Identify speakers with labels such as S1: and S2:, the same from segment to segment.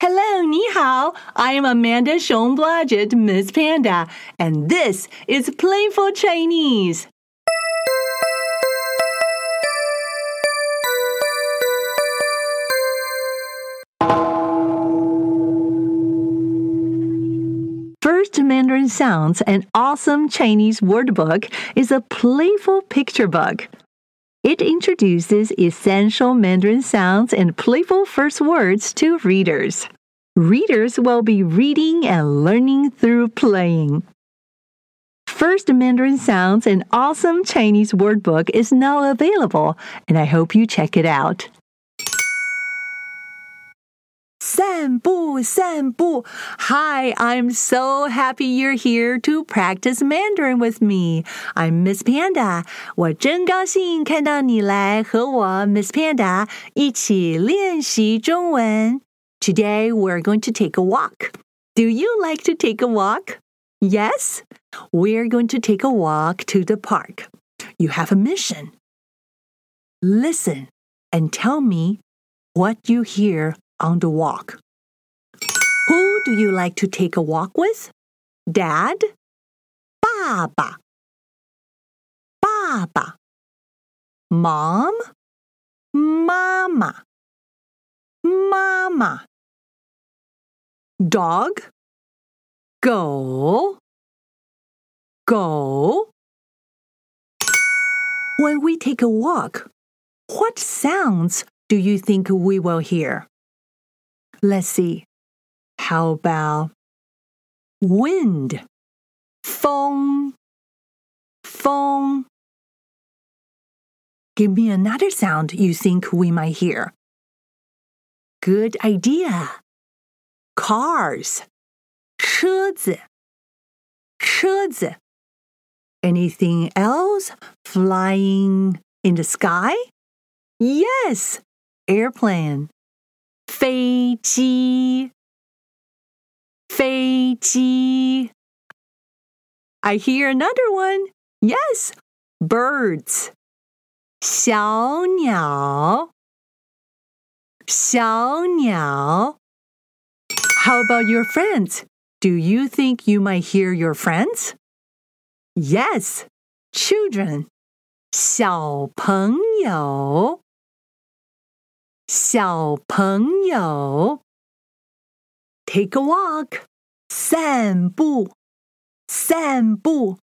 S1: Hello, ni hao. I am Amanda Hsiung-Blodgett, Miss Panda, and this is Playful Chinese. First Mandarin Sounds, an awesome Chinese word book, is a playful picture book. It introduces essential Mandarin sounds and playful first words to readers. Readers will be reading and learning through playing. First Mandarin Sounds, an awesome Chinese word book, is now available, and I hope you check it out. 散步,散步. Hi, I'm so happy you're here to practice Mandarin with me. I'm Miss Panda. 我真高兴看到你来和我 Miss Panda 一起练习中文。Today we're going to take a walk. Do you like to take a walk? Yes? We're going to take a walk to the park. You have a mission. Listen and tell me what you hear on the walk. do you like to take a walk with? Dad? Baba. Baba. Mom? Mama. Mama. Dog? Go. Go. When we take a walk, what sounds do you think we will hear? Let's see. How about wind? 风风 Give me another sound you think we might hear. Good idea. Cars. 车子车子 Anything else flying in the sky? Yes, airplane. 飞机 飞机 I hear another one. Yes, birds. 小鸟小鸟 How about your friends? Do you think you might hear your friends? Yes, children. 小朋友小朋友 Take a walk. 散步散步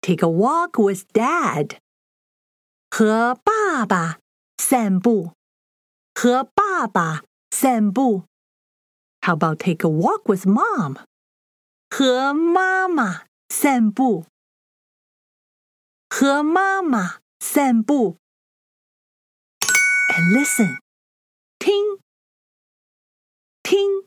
S1: Take a walk with dad. 和爸爸散步和爸爸散步 How about take a walk with mom? 和妈妈散步和妈妈散步 And listen. 听听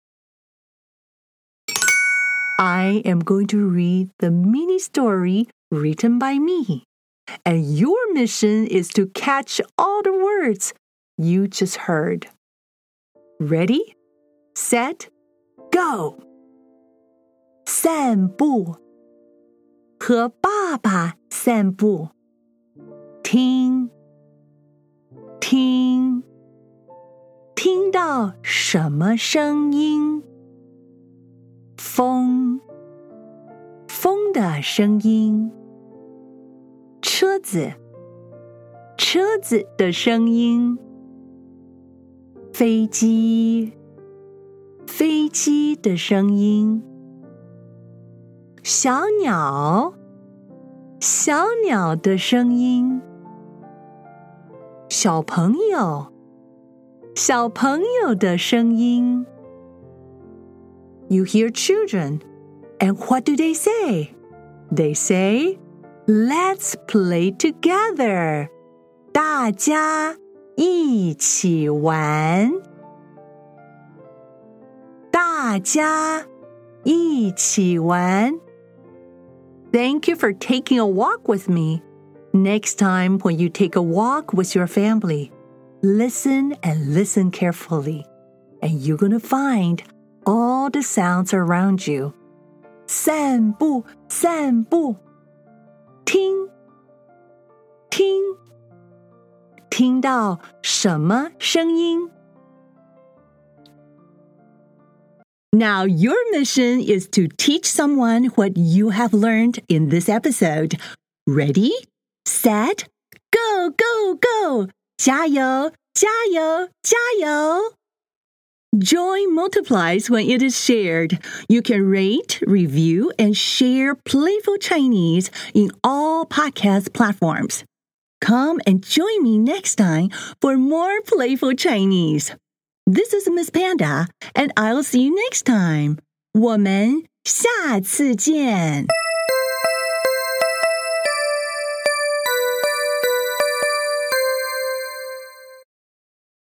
S1: I am going to read the mini story written by me, and your mission is to catch all the words you just heard. Ready, set, go. 散步，和爸爸散步。听，听，听到什么声音？ 风，风的声音。车子，车子的声音。飞机，飞机的声音。小鸟，小鸟的声音。小朋友，小朋友的声音。You hear children, and what do they say? They say, "Let's play together." 大家一起玩。大家一起玩。Thank you for taking a walk with me. Next time, when you take a walk with your family, listen and listen carefully, and you're going to find all the sounds around you. 散步，散步，听，听，听到什么声音？Now, your mission is to teach someone what you have learned in this episode. Ready, set, go, go, go! 加油，加油，加油 ！Joy multiplies when it is shared. You can rate, review, and share Playful Chinese in all podcast platforms. Come and join me next time for more Playful Chinese. This is Miss Panda, and I'll see you next time. 我们下次见。